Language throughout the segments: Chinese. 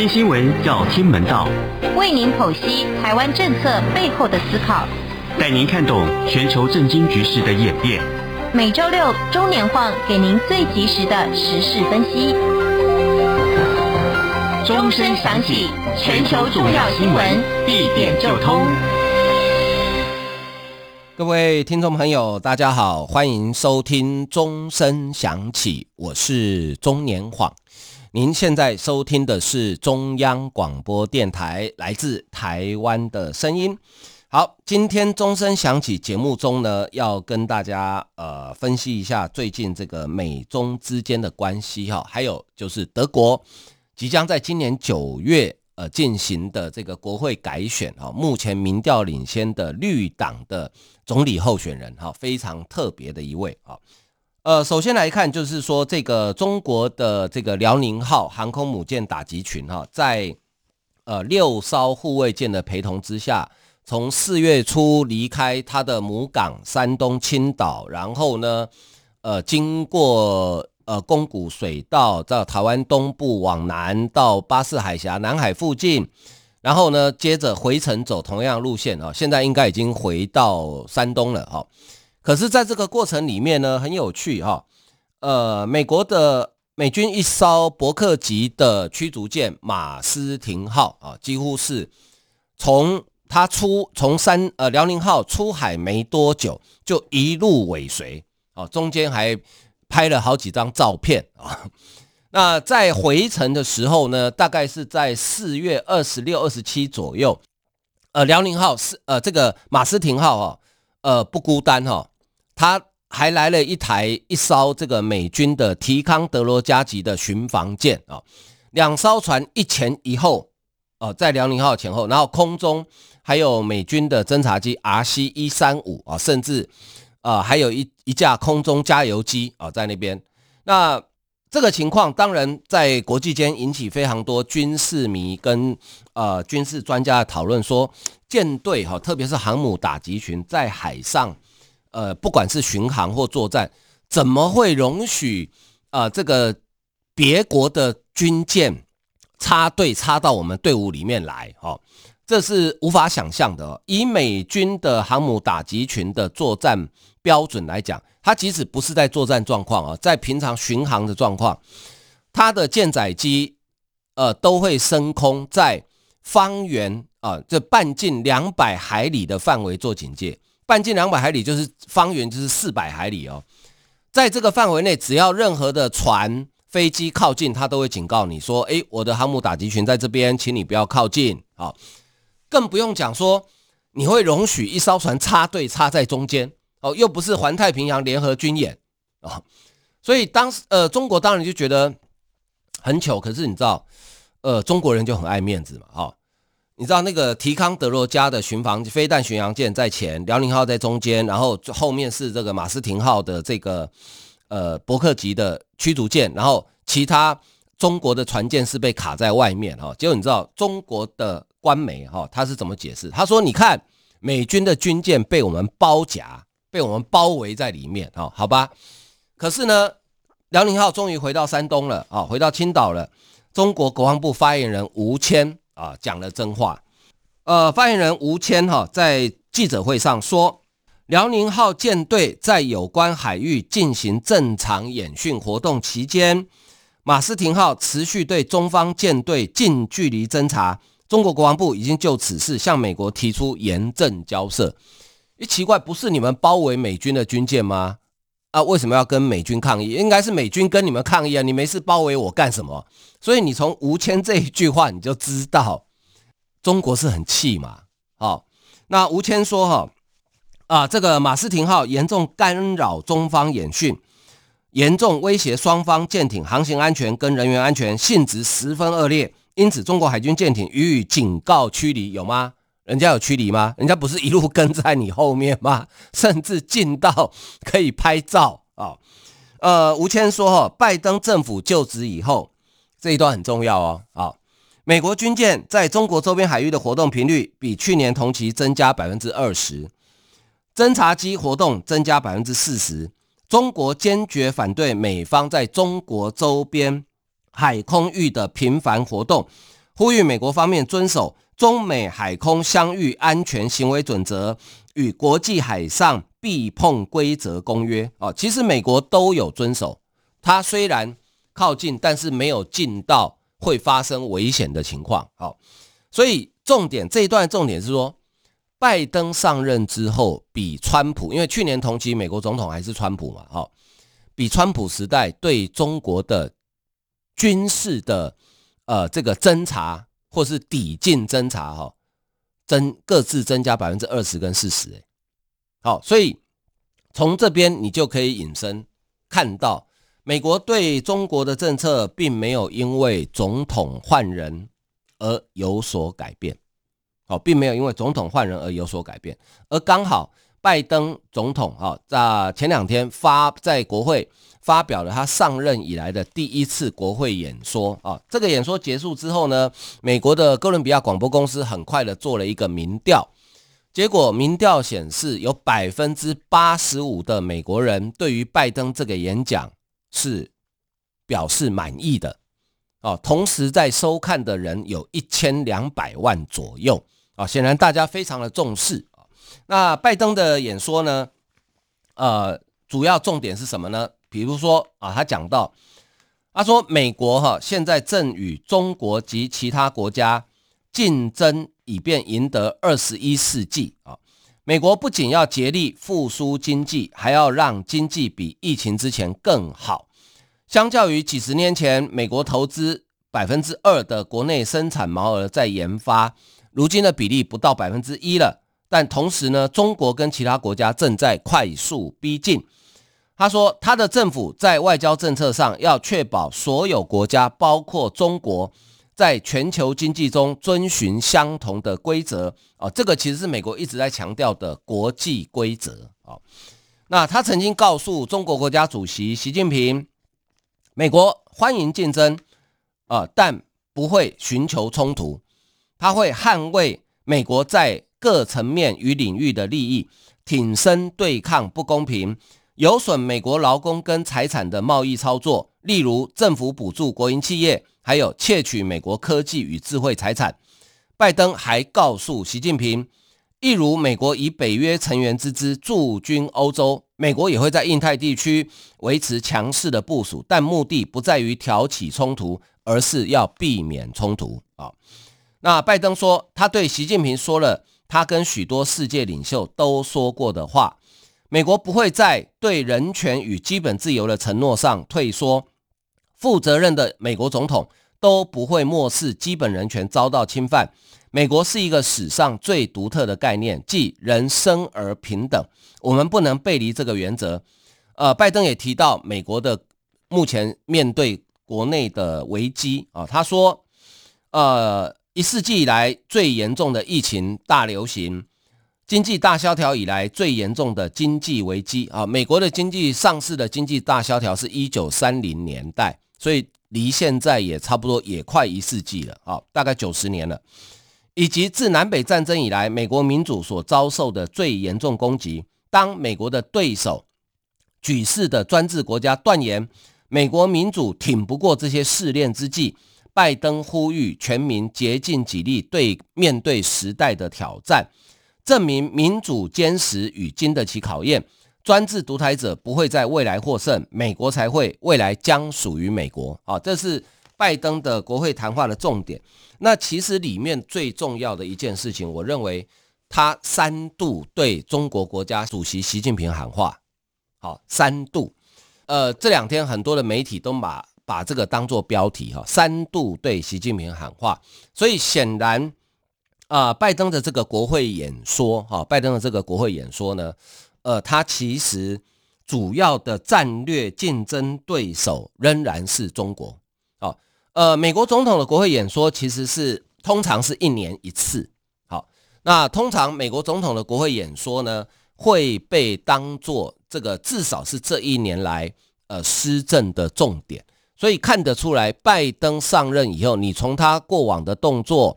听新闻要听门道，为您剖析台湾政策背后的思考，带您看懂全球政经局势的演变。每周六中年晃给您最及时的时事分析。钟声响起，全球重要新闻一点就通。各位听众朋友，大家好，欢迎收听钟声响起，我是中年晃。您现在收听的是中央广播电台来自台湾的声音。好，今天钟声响起节目中呢，要跟大家呃分析一下最近这个美中之间的关系哈，还有就是德国即将在今年九月呃进行的这个国会改选哈，目前民调领先的绿党的总理候选人哈，非常特别的一位啊。呃，首先来看，就是说这个中国的这个辽宁号航空母舰打击群哈，在呃六艘护卫舰的陪同之下，从四月初离开它的母港山东青岛，然后呢，呃，经过呃宫古水道到台湾东部往南到巴士海峡南海附近，然后呢，接着回程走同样路线啊，现在应该已经回到山东了哈。可是，在这个过程里面呢，很有趣哈。呃，美国的美军一艘伯克级的驱逐舰马斯廷号啊，几乎是从它出从山呃辽宁号出海没多久，就一路尾随啊，中间还拍了好几张照片啊。那在回程的时候呢，大概是在四月二十六、二十七左右，呃，辽宁号是呃这个马斯廷号啊，呃不孤单哈。他还来了一台一艘这个美军的提康德罗加级的巡防舰啊，两艘船一前一后哦，在辽宁号前后，然后空中还有美军的侦察机 RC 一三五啊，甚至啊还有一一架空中加油机啊在那边。那这个情况当然在国际间引起非常多军事迷跟呃军事专家的讨论，说舰队哈，特别是航母打击群在海上。呃，不管是巡航或作战，怎么会容许啊、呃、这个别国的军舰插队插到我们队伍里面来？哦，这是无法想象的、哦。以美军的航母打击群的作战标准来讲，它即使不是在作战状况啊，在平常巡航的状况，它的舰载机呃都会升空在方圆啊这半径两百海里的范围做警戒。半径两百海里就是方圆，就是四百海里哦。在这个范围内，只要任何的船、飞机靠近，它都会警告你说：“诶，我的航母打击群在这边，请你不要靠近。”好，更不用讲说你会容许一艘船插队插在中间哦，又不是环太平洋联合军演啊。所以当时呃，中国当然就觉得很糗。可是你知道，呃，中国人就很爱面子嘛，哈。你知道那个提康德罗加的巡防飞弹巡洋舰在前，辽宁号在中间，然后后面是这个马斯廷号的这个呃伯克级的驱逐舰，然后其他中国的船舰是被卡在外面哈。结果你知道中国的官媒哈他是怎么解释？他说：“你看美军的军舰被我们包夹，被我们包围在里面哈，好吧？可是呢，辽宁号终于回到山东了啊，回到青岛了。中国国防部发言人吴谦。”啊，讲了真话。呃，发言人吴谦哈在记者会上说，辽宁号舰队在有关海域进行正常演训活动期间，马斯廷号持续对中方舰队近距离侦察。中国国防部已经就此事向美国提出严正交涉。一奇怪，不是你们包围美军的军舰吗？啊，为什么要跟美军抗议？应该是美军跟你们抗议啊！你没事包围我干什么？所以你从吴谦这一句话你就知道，中国是很气嘛。好，那吴谦说哈啊，这个马斯廷号严重干扰中方演训，严重威胁双方舰艇航行安全跟人员安全，性质十分恶劣，因此中国海军舰艇予以警告驱离，有吗？人家有驱离吗？人家不是一路跟在你后面吗？甚至近到可以拍照啊、呃，吴谦说哈，拜登政府就职以后，这一段很重要哦。啊、美国军舰在中国周边海域的活动频率比去年同期增加百分之二十，侦察机活动增加百分之四十。中国坚决反对美方在中国周边海空域的频繁活动。呼吁美国方面遵守中美海空相遇安全行为准则与国际海上避碰规则公约。哦，其实美国都有遵守，它虽然靠近，但是没有近到会发生危险的情况。好，所以重点这一段重点是说，拜登上任之后比川普，因为去年同期美国总统还是川普嘛，好，比川普时代对中国的军事的。呃，这个侦查或是抵近侦查，哈，增各自增加百分之二十跟四十，哎，好，所以从这边你就可以引申看到，美国对中国的政策并没有因为总统换人而有所改变，好，并没有因为总统换人而有所改变，而刚好拜登总统哈在前两天发在国会。发表了他上任以来的第一次国会演说啊，这个演说结束之后呢，美国的哥伦比亚广播公司很快的做了一个民调，结果民调显示有百分之八十五的美国人对于拜登这个演讲是表示满意的哦，同时在收看的人有一千两百万左右啊，显然大家非常的重视啊。那拜登的演说呢，呃，主要重点是什么呢？比如说啊，他讲到，他说美国哈现在正与中国及其他国家竞争，以便赢得二十一世纪啊。美国不仅要竭力复苏经济，还要让经济比疫情之前更好。相较于几十年前，美国投资百分之二的国内生产毛额在研发，如今的比例不到百分之一了。但同时呢，中国跟其他国家正在快速逼近。他说，他的政府在外交政策上要确保所有国家，包括中国，在全球经济中遵循相同的规则。哦，这个其实是美国一直在强调的国际规则。哦，那他曾经告诉中国国家主席习近平，美国欢迎竞争，啊，但不会寻求冲突。他会捍卫美国在各层面与领域的利益，挺身对抗不公平。有损美国劳工跟财产的贸易操作，例如政府补助国营企业，还有窃取美国科技与智慧财产。拜登还告诉习近平，一如美国以北约成员之姿驻军欧洲，美国也会在印太地区维持强势的部署，但目的不在于挑起冲突，而是要避免冲突啊。那拜登说，他对习近平说了他跟许多世界领袖都说过的话。美国不会在对人权与基本自由的承诺上退缩，负责任的美国总统都不会漠视基本人权遭到侵犯。美国是一个史上最独特的概念，即人生而平等。我们不能背离这个原则。呃，拜登也提到美国的目前面对国内的危机啊，他说，呃，一世纪以来最严重的疫情大流行。经济大萧条以来最严重的经济危机啊！美国的经济上市的经济大萧条是一九三零年代，所以离现在也差不多也快一世纪了啊，大概九十年了。以及自南北战争以来，美国民主所遭受的最严重攻击。当美国的对手举世的专制国家断言美国民主挺不过这些试炼之际，拜登呼吁全民竭尽己力对面对时代的挑战。证明民主坚实与经得起考验，专制独裁者不会在未来获胜，美国才会，未来将属于美国。啊，这是拜登的国会谈话的重点。那其实里面最重要的一件事情，我认为他三度对中国国家主席习近平喊话。好，三度。呃，这两天很多的媒体都把把这个当做标题哈，三度对习近平喊话，所以显然。啊、拜登的这个国会演说，哈、拜登的这个国会演说呢，呃，他其实主要的战略竞争对手仍然是中国，哦，呃，美国总统的国会演说其实是通常是一年一次，好、那通常美国总统的国会演说呢，会被当做这个至少是这一年来呃施政的重点，所以看得出来，拜登上任以后，你从他过往的动作。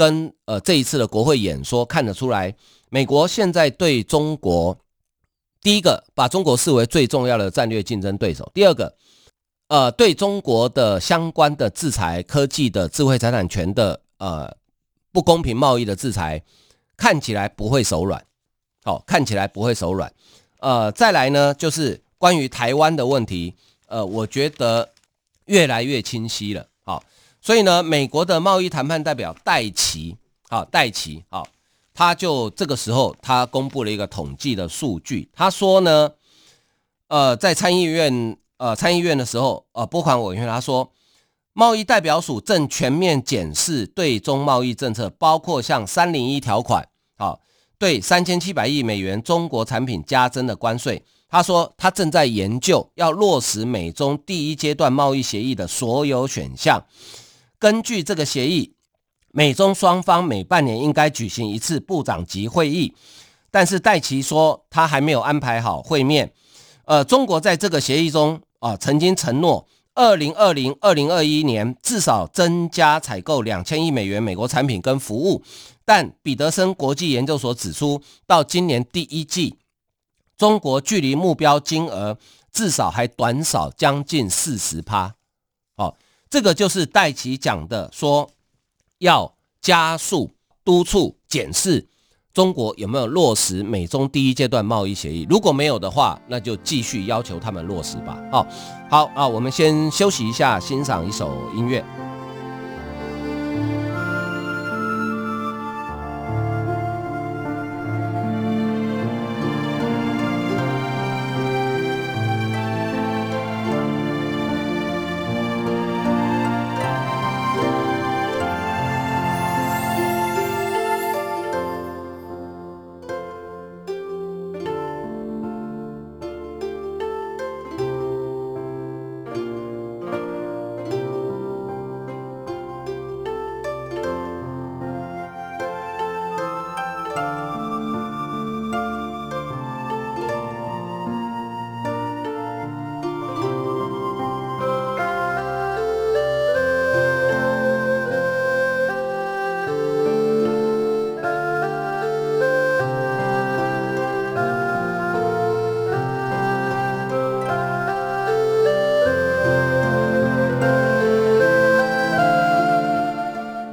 跟呃这一次的国会演说看得出来，美国现在对中国，第一个把中国视为最重要的战略竞争对手，第二个，呃，对中国的相关的制裁、科技的智慧财产权的呃不公平贸易的制裁，看起来不会手软。好、哦，看起来不会手软。呃，再来呢，就是关于台湾的问题，呃，我觉得越来越清晰了。所以呢，美国的贸易谈判代表戴琪，好、戴琪，好、他就这个时候他公布了一个统计的数据，他说呢，呃，在参议院。呃，参议院的时候，呃，拨款委员他说，贸易代表署正全面检视对中贸易政策，包括像三零一条款，好、对三千七百亿美元中国产品加征的关税。他说，他正在研究要落实美中第一阶段贸易协议的所有选项。根据这个协议，美中双方每半年应该举行一次部长级会议，但是戴奇说他还没有安排好会面。呃，中国在这个协议中。啊，曾经承诺，二零二零、二零二一年至少增加采购两千亿美元美国产品跟服务，但彼得森国际研究所指出，到今年第一季，中国距离目标金额至少还短少将近四十趴。好，这个就是戴奇讲的，说要加速督促检视。中国有没有落实美中第一阶段贸易协议？如果没有的话，那就继续要求他们落实吧。好，好啊，我们先休息一下，欣赏一首音乐。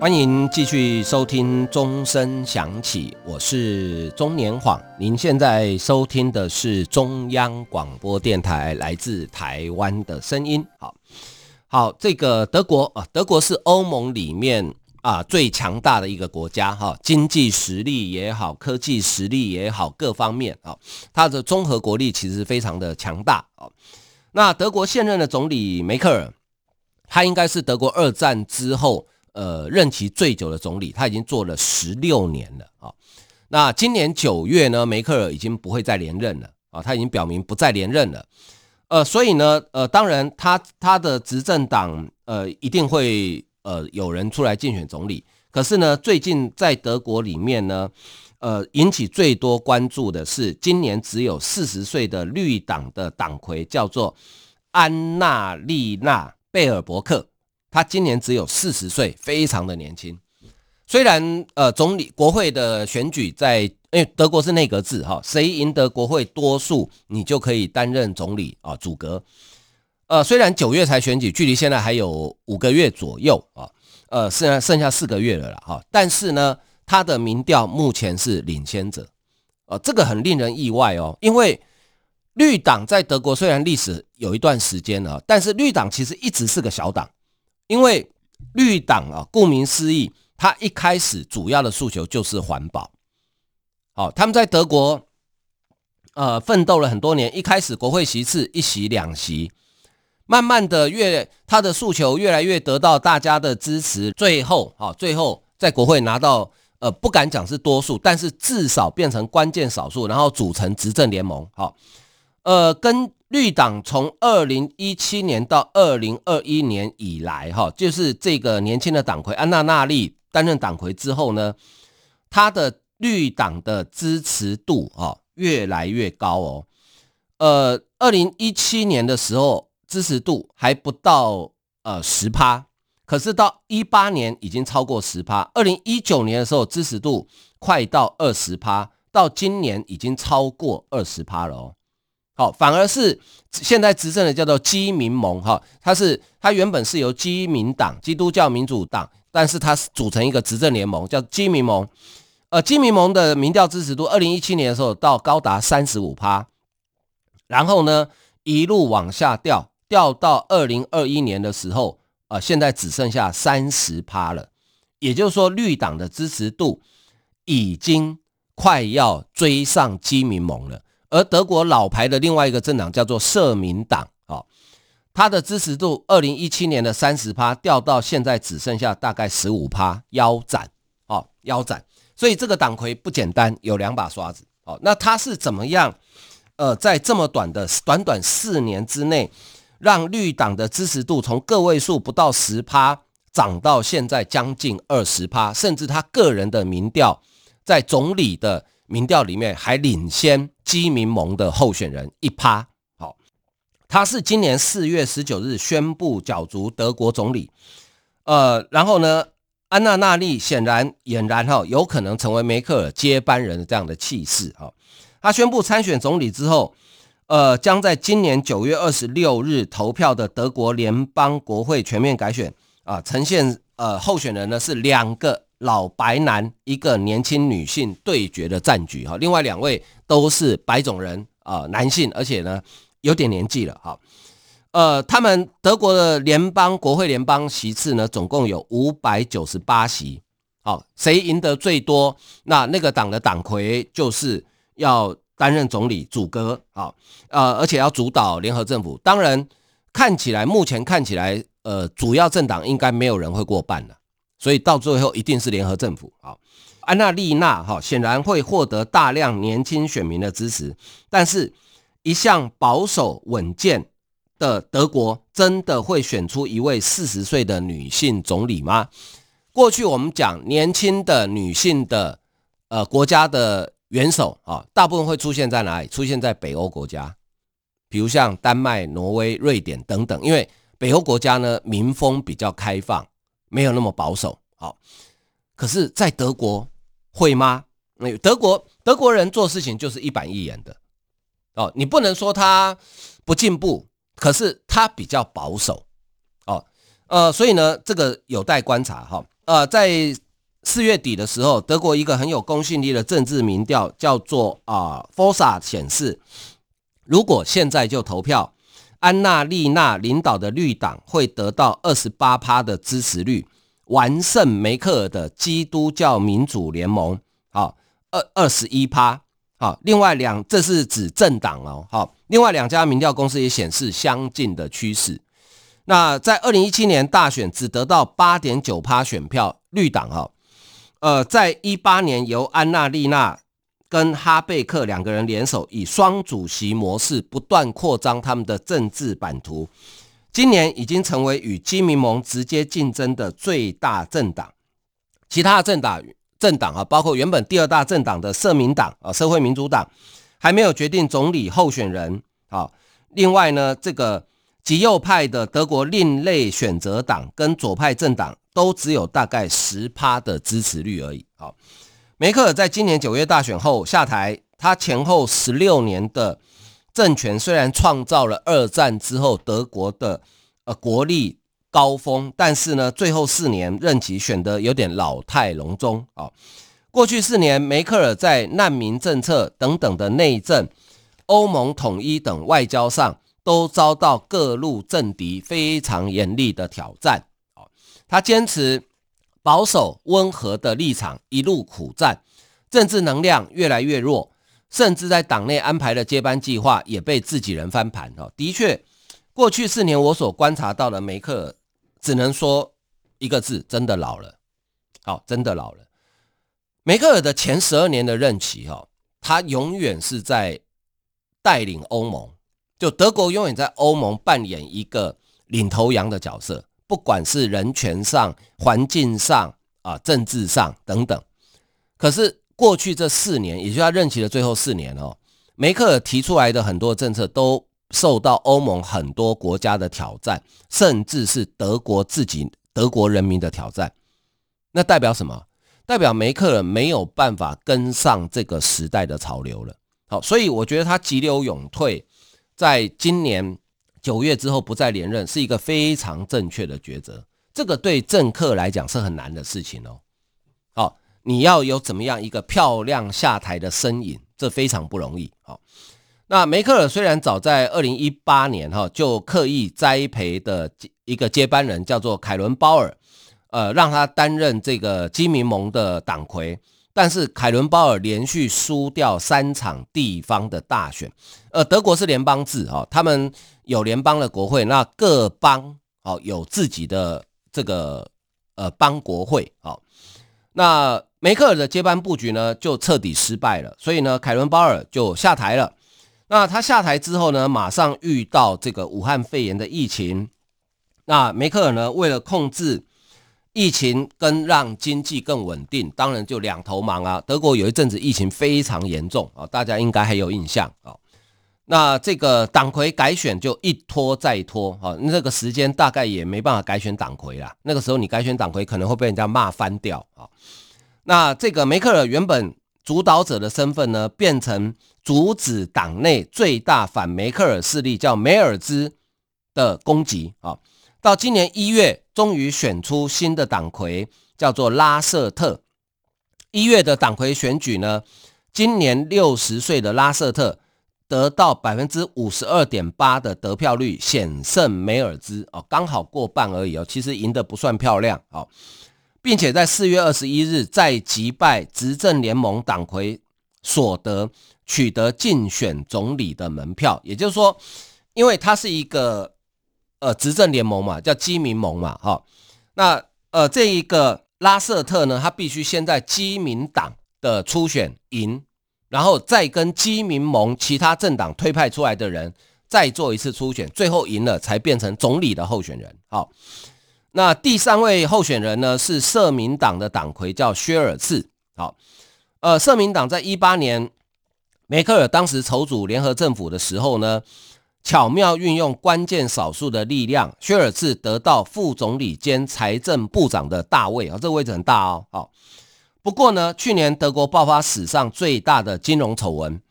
欢迎继续收听钟声响起，我是钟年晃。您现在收听的是中央广播电台来自台湾的声音。好，好，这个德国啊，德国是欧盟里面啊最强大的一个国家哈，经济实力也好，科技实力也好，各方面啊，它的综合国力其实非常的强大啊。那德国现任的总理梅克尔，他应该是德国二战之后。呃，任期最久的总理，他已经做了十六年了啊。那今年九月呢，梅克尔已经不会再连任了啊，他已经表明不再连任了。呃，所以呢，呃，当然他他的执政党呃一定会呃有人出来竞选总理。可是呢，最近在德国里面呢，呃，引起最多关注的是今年只有四十岁的绿党的党魁，叫做安娜丽娜贝尔伯克。他今年只有四十岁，非常的年轻。虽然呃，总理国会的选举在，因为德国是内阁制哈，谁赢得国会多数，你就可以担任总理啊，组阁。呃，虽然九月才选举，距离现在还有五个月左右啊，呃，剩下剩下四个月了啦哈。但是呢，他的民调目前是领先者，呃，这个很令人意外哦，因为绿党在德国虽然历史有一段时间了，但是绿党其实一直是个小党。因为绿党啊，顾名思义，他一开始主要的诉求就是环保。好，他们在德国呃奋斗了很多年，一开始国会席次一席两席，慢慢的越他的诉求越来越得到大家的支持，最后啊，最后在国会拿到呃不敢讲是多数，但是至少变成关键少数，然后组成执政联盟。好，呃跟。绿党从二零一七年到二零二一年以来，哈，就是这个年轻的党魁安娜纳莉担任党魁之后呢，他的绿党的支持度啊越来越高哦。呃，二零一七年的时候支持度还不到呃十趴，可是到一八年已经超过十趴，二零一九年的时候支持度快到二十趴，到今年已经超过二十趴了哦。好，反而是现在执政的叫做基民盟哈，它是它原本是由基民党、基督教民主党，但是它是组成一个执政联盟，叫基民盟。呃，基民盟的民调支持度，二零一七年的时候到高达三十五趴，然后呢一路往下掉，掉到二零二一年的时候，呃，现在只剩下三十趴了。也就是说，绿党的支持度已经快要追上基民盟了。而德国老牌的另外一个政党叫做社民党，哦，它的支持度二零一七年的三十趴掉到现在只剩下大概十五趴，腰斩，哦，腰斩。所以这个党魁不简单，有两把刷子，哦，那他是怎么样？呃，在这么短的短短四年之内，让绿党的支持度从个位数不到十趴涨到现在将近二十趴，甚至他个人的民调在总理的。民调里面还领先基民盟的候选人一趴，好，他是今年四月十九日宣布角逐德国总理，呃，然后呢，安娜纳利显然俨然哈有可能成为梅克尔接班人的这样的气势。哈，他宣布参选总理之后，呃，将在今年九月二十六日投票的德国联邦国会全面改选。啊，呈现呃候选人呢是两个。老白男一个年轻女性对决的战局哈，另外两位都是白种人啊，男性，而且呢有点年纪了哈。呃，他们德国的联邦国会联邦席次呢，总共有五百九十八席。好，谁赢得最多，那那个党的党魁就是要担任总理组阁啊，呃，而且要主导联合政府。当然，看起来目前看起来，呃，主要政党应该没有人会过半了。所以到最后一定是联合政府啊，安娜丽娜哈显然会获得大量年轻选民的支持，但是，一向保守稳健的德国真的会选出一位四十岁的女性总理吗？过去我们讲年轻的女性的呃国家的元首啊，大部分会出现在哪里？出现在北欧国家，比如像丹麦、挪威、瑞典等等，因为北欧国家呢民风比较开放。没有那么保守，好，可是，在德国会吗？德国德国人做事情就是一板一眼的，哦，你不能说他不进步，可是他比较保守，哦，呃，所以呢，这个有待观察哈。呃，在四月底的时候，德国一个很有公信力的政治民调叫做啊 Forsa 显示，如果现在就投票。安娜丽娜领导的绿党会得到二十八趴的支持率，完胜梅克尔的基督教民主联盟，好，二二十一趴，好，另外两，这是指政党哦，好，另外两家民调公司也显示相近的趋势。那在二零一七年大选只得到八点九趴选票，绿党哈，呃，在一八年由安娜丽娜。跟哈贝克两个人联手，以双主席模式不断扩张他们的政治版图。今年已经成为与基民盟直接竞争的最大政党。其他政党政党啊，包括原本第二大政党的社民党啊，社会民主党还没有决定总理候选人啊。另外呢，这个极右派的德国另类选择党跟左派政党都只有大概十趴的支持率而已。好。梅克尔在今年九月大选后下台，他前后十六年的政权虽然创造了二战之后德国的呃国力高峰，但是呢，最后四年任期选得有点老态龙钟啊。过去四年，梅克尔在难民政策等等的内政、欧盟统一等外交上都遭到各路政敌非常严厉的挑战啊。他坚持。保守温和的立场一路苦战，政治能量越来越弱，甚至在党内安排的接班计划也被自己人翻盘。哦的确，过去四年我所观察到的梅克尔，只能说一个字：真的老了。好，真的老了。梅克尔的前十二年的任期，哈，他永远是在带领欧盟，就德国永远在欧盟扮演一个领头羊的角色。不管是人权上、环境上啊、政治上等等，可是过去这四年，也就是他任期的最后四年哦，梅克尔提出来的很多政策都受到欧盟很多国家的挑战，甚至是德国自己德国人民的挑战。那代表什么？代表梅克尔没有办法跟上这个时代的潮流了。好，所以我觉得他急流勇退，在今年九月之后不再连任，是一个非常正确的抉择。这个对政客来讲是很难的事情哦。好，你要有怎么样一个漂亮下台的身影，这非常不容易。好，那梅克尔虽然早在二零一八年哈就刻意栽培的一个接班人叫做凯伦鲍尔，呃，让他担任这个基民盟的党魁。但是凯伦鲍尔连续输掉三场地方的大选，呃，德国是联邦制啊，他们有联邦的国会，那各邦哦有自己的这个呃邦国会，哦，那梅克尔的接班布局呢就彻底失败了，所以呢，凯伦鲍尔就下台了。那他下台之后呢，马上遇到这个武汉肺炎的疫情，那梅克尔呢为了控制。疫情跟让经济更稳定，当然就两头忙啊。德国有一阵子疫情非常严重啊，大家应该还有印象啊。那这个党魁改选就一拖再拖啊，那个时间大概也没办法改选党魁啦。那个时候你改选党魁可能会被人家骂翻掉啊。那这个梅克尔原本主导者的身份呢，变成阻止党内最大反梅克尔势力叫梅尔兹的攻击啊。到今年一月，终于选出新的党魁，叫做拉瑟特。一月的党魁选举呢，今年六十岁的拉瑟特得到百分之五十二点八的得票率，险胜梅尔兹哦，刚好过半而已哦，其实赢得不算漂亮哦，并且在四月二十一日再击败执政联盟党魁所得，取得竞选总理的门票。也就是说，因为他是一个。呃，执政联盟嘛，叫基民盟嘛，哈、那呃，这一个拉瑟特呢，他必须先在基民党的初选赢，然后再跟基民盟其他政党推派出来的人再做一次初选，最后赢了才变成总理的候选人。好、那第三位候选人呢是社民党的党魁，叫薛尔茨。好、呃，社民党在一八年梅克尔当时筹组联合政府的时候呢。巧妙运用关键少数的力量，薛尔茨得到副总理兼财政部长的大位啊，这个位置很大哦。好，不过呢，去年德国爆发史上最大的金融丑闻，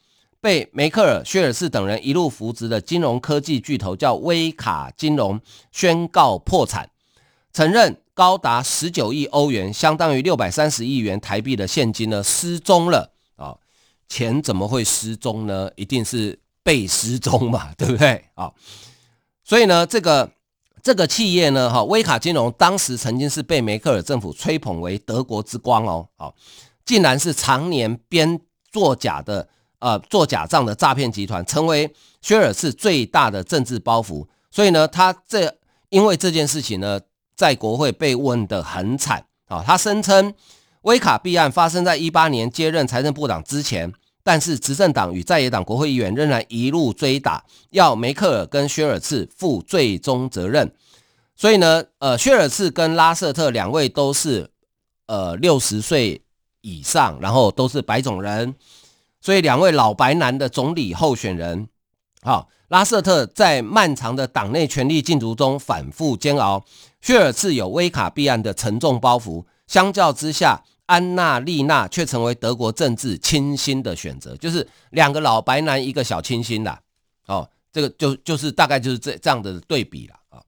被梅克尔、薛尔茨等人一路扶植的金融科技巨头叫威卡金融宣告破产，承认高达十九亿欧元，相当于六百三十亿元台币的现金呢失踪了啊！钱怎么会失踪呢？一定是。被失踪嘛，对不对啊？所以呢，这个这个企业呢，哈，威卡金融当时曾经是被梅克尔政府吹捧为德国之光哦，好，竟然是常年编作假的呃做假账的诈骗集团，成为薛尔茨最大的政治包袱。所以呢，他这因为这件事情呢，在国会被问得很惨啊。他声称威卡弊案发生在一八年接任财政部长之前。但是执政党与在野党国会议员仍然一路追打，要梅克尔跟薛尔茨负最终责任。所以呢，呃，薛尔茨跟拉瑟特两位都是呃六十岁以上，然后都是白种人，所以两位老白男的总理候选人。好，拉瑟特在漫长的党内权力竞逐中反复煎熬，薛尔茨有威卡弊案的沉重包袱，相较之下。安娜丽娜却成为德国政治清新的选择，就是两个老白男，一个小清新啦。哦，这个就就是大概就是这这样的对比了啊。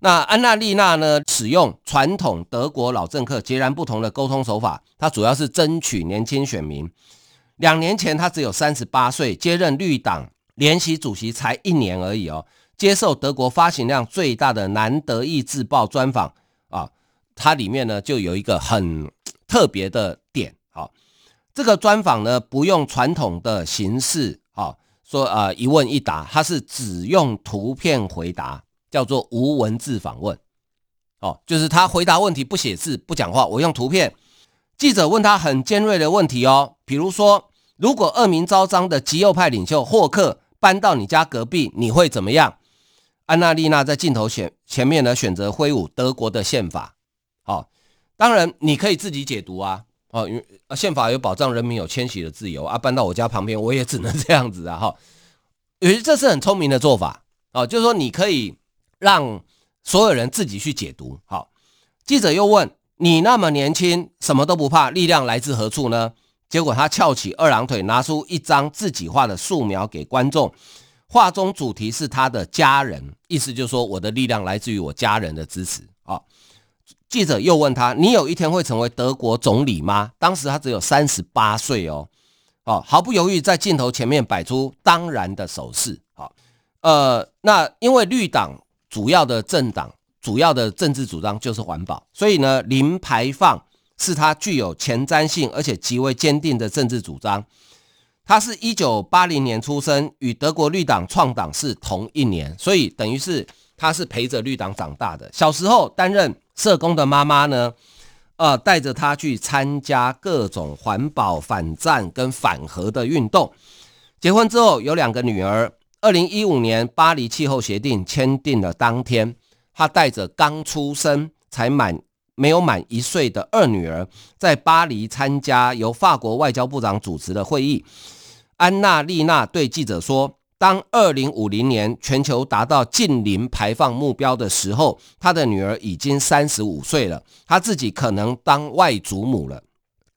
那安娜丽娜呢，使用传统德国老政客截然不同的沟通手法，她主要是争取年轻选民。两年前她只有三十八岁，接任绿党联席主席才一年而已哦。接受德国发行量最大的南德意志报专访啊，它里面呢就有一个很。特别的点，好，这个专访呢不用传统的形式，好说呃一问一答，它是只用图片回答，叫做无文字访问，哦，就是他回答问题不写字不讲话，我用图片。记者问他很尖锐的问题哦，比如说，如果恶名昭彰的极右派领袖霍克搬到你家隔壁，你会怎么样？安娜丽娜在镜头前前面呢选择挥舞德国的宪法，好。当然，你可以自己解读啊，哦，因为宪法有保障人民有迁徙的自由啊，搬到我家旁边，我也只能这样子啊，哈，我觉得这是很聪明的做法，哦，就是说你可以让所有人自己去解读。好，记者又问你那么年轻，什么都不怕，力量来自何处呢？结果他翘起二郎腿，拿出一张自己画的素描给观众，画中主题是他的家人，意思就是说我的力量来自于我家人的支持。记者又问他：“你有一天会成为德国总理吗？”当时他只有三十八岁哦，哦，毫不犹豫在镜头前面摆出当然的手势。好，呃，那因为绿党主要的政党、主要的政治主张就是环保，所以呢，零排放是他具有前瞻性而且极为坚定的政治主张。他是一九八零年出生，与德国绿党创党是同一年，所以等于是他是陪着绿党长大的。小时候担任社工的妈妈呢，呃，带着他去参加各种环保、反战跟反核的运动。结婚之后有两个女儿。二零一五年巴黎气候协定签订的当天，他带着刚出生、才满没有满一岁的二女儿，在巴黎参加由法国外交部长主持的会议。安娜丽娜对记者说。当二零五零年全球达到近零排放目标的时候，他的女儿已经三十五岁了，他自己可能当外祖母了。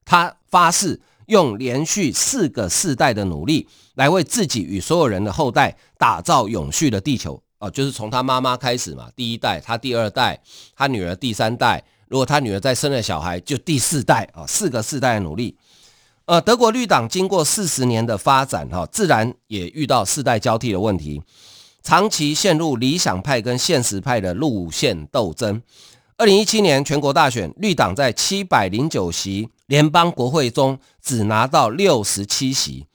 他发誓用连续四个世代的努力，来为自己与所有人的后代打造永续的地球。哦，就是从他妈妈开始嘛，第一代，他第二代，他女儿第三代，如果他女儿再生了小孩，就第四代啊，四个世代的努力。呃，德国绿党经过四十年的发展，哈，自然也遇到世代交替的问题，长期陷入理想派跟现实派的路线斗争。二零一七年全国大选，绿党在七百零九席联邦国会中只拿到六十七席。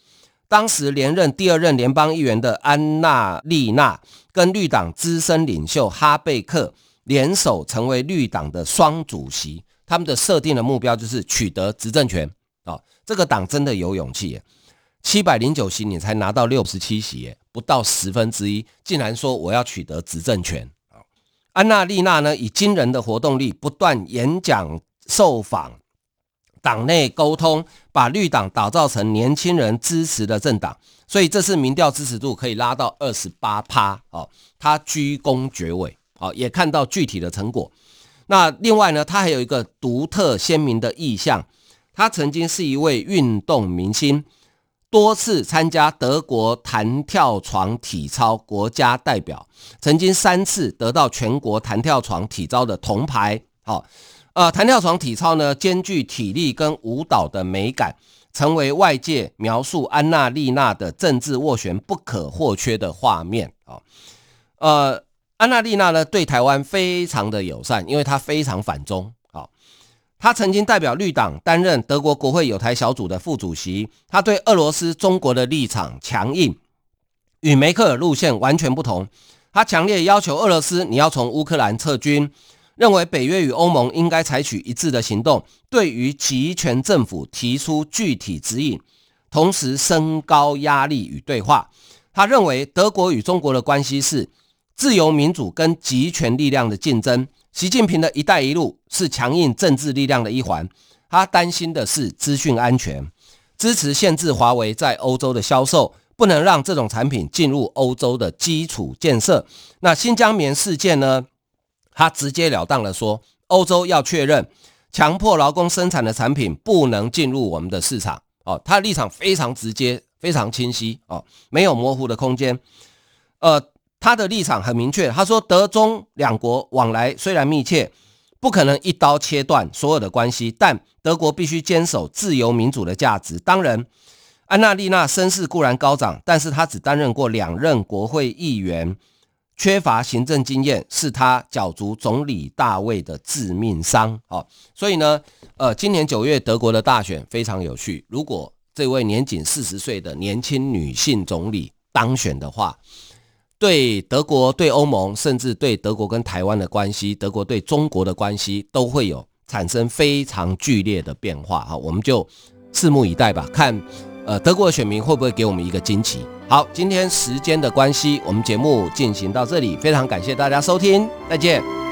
当时连任第二任联邦议员的安娜丽娜跟绿党资深领袖哈贝克联手成为绿党的双主席，他们的设定的目标就是取得执政权。哦，这个党真的有勇气，七百零九席你才拿到六十七席，不到十分之一，竟然说我要取得执政权。安娜丽娜呢，以惊人的活动力，不断演讲、受访、党内沟通，把绿党打造成年轻人支持的政党。所以这次民调支持度可以拉到二十八趴，哦，他居功厥伟，哦，也看到具体的成果。那另外呢，他还有一个独特鲜明的意向。他曾经是一位运动明星，多次参加德国弹跳床体操国家代表，曾经三次得到全国弹跳床体操的铜牌。好，呃，弹跳床体操呢，兼具体力跟舞蹈的美感，成为外界描述安娜丽娜的政治斡旋不可或缺的画面。啊，呃，安娜丽娜呢，对台湾非常的友善，因为她非常反中。他曾经代表绿党担任德国国会友台小组的副主席，他对俄罗斯、中国的立场强硬，与梅克尔路线完全不同。他强烈要求俄罗斯你要从乌克兰撤军，认为北约与欧盟应该采取一致的行动，对于集权政府提出具体指引，同时升高压力与对话。他认为德国与中国的关系是自由民主跟集权力量的竞争。习近平的一带一路是强硬政治力量的一环，他担心的是资讯安全，支持限制华为在欧洲的销售，不能让这种产品进入欧洲的基础建设。那新疆棉事件呢？他直截了当的说，欧洲要确认强迫劳工生产的产品不能进入我们的市场。哦，他的立场非常直接，非常清晰，哦，没有模糊的空间。呃。他的立场很明确，他说德中两国往来虽然密切，不可能一刀切断所有的关系，但德国必须坚守自由民主的价值。当然，安娜丽娜身世固然高涨，但是她只担任过两任国会议员，缺乏行政经验，是她角逐总理大位的致命伤。好，所以呢，呃，今年九月德国的大选非常有趣。如果这位年仅四十岁的年轻女性总理当选的话，对德国、对欧盟，甚至对德国跟台湾的关系，德国对中国的关系，都会有产生非常剧烈的变化。好，我们就拭目以待吧，看呃德国的选民会不会给我们一个惊奇。好，今天时间的关系，我们节目进行到这里，非常感谢大家收听，再见。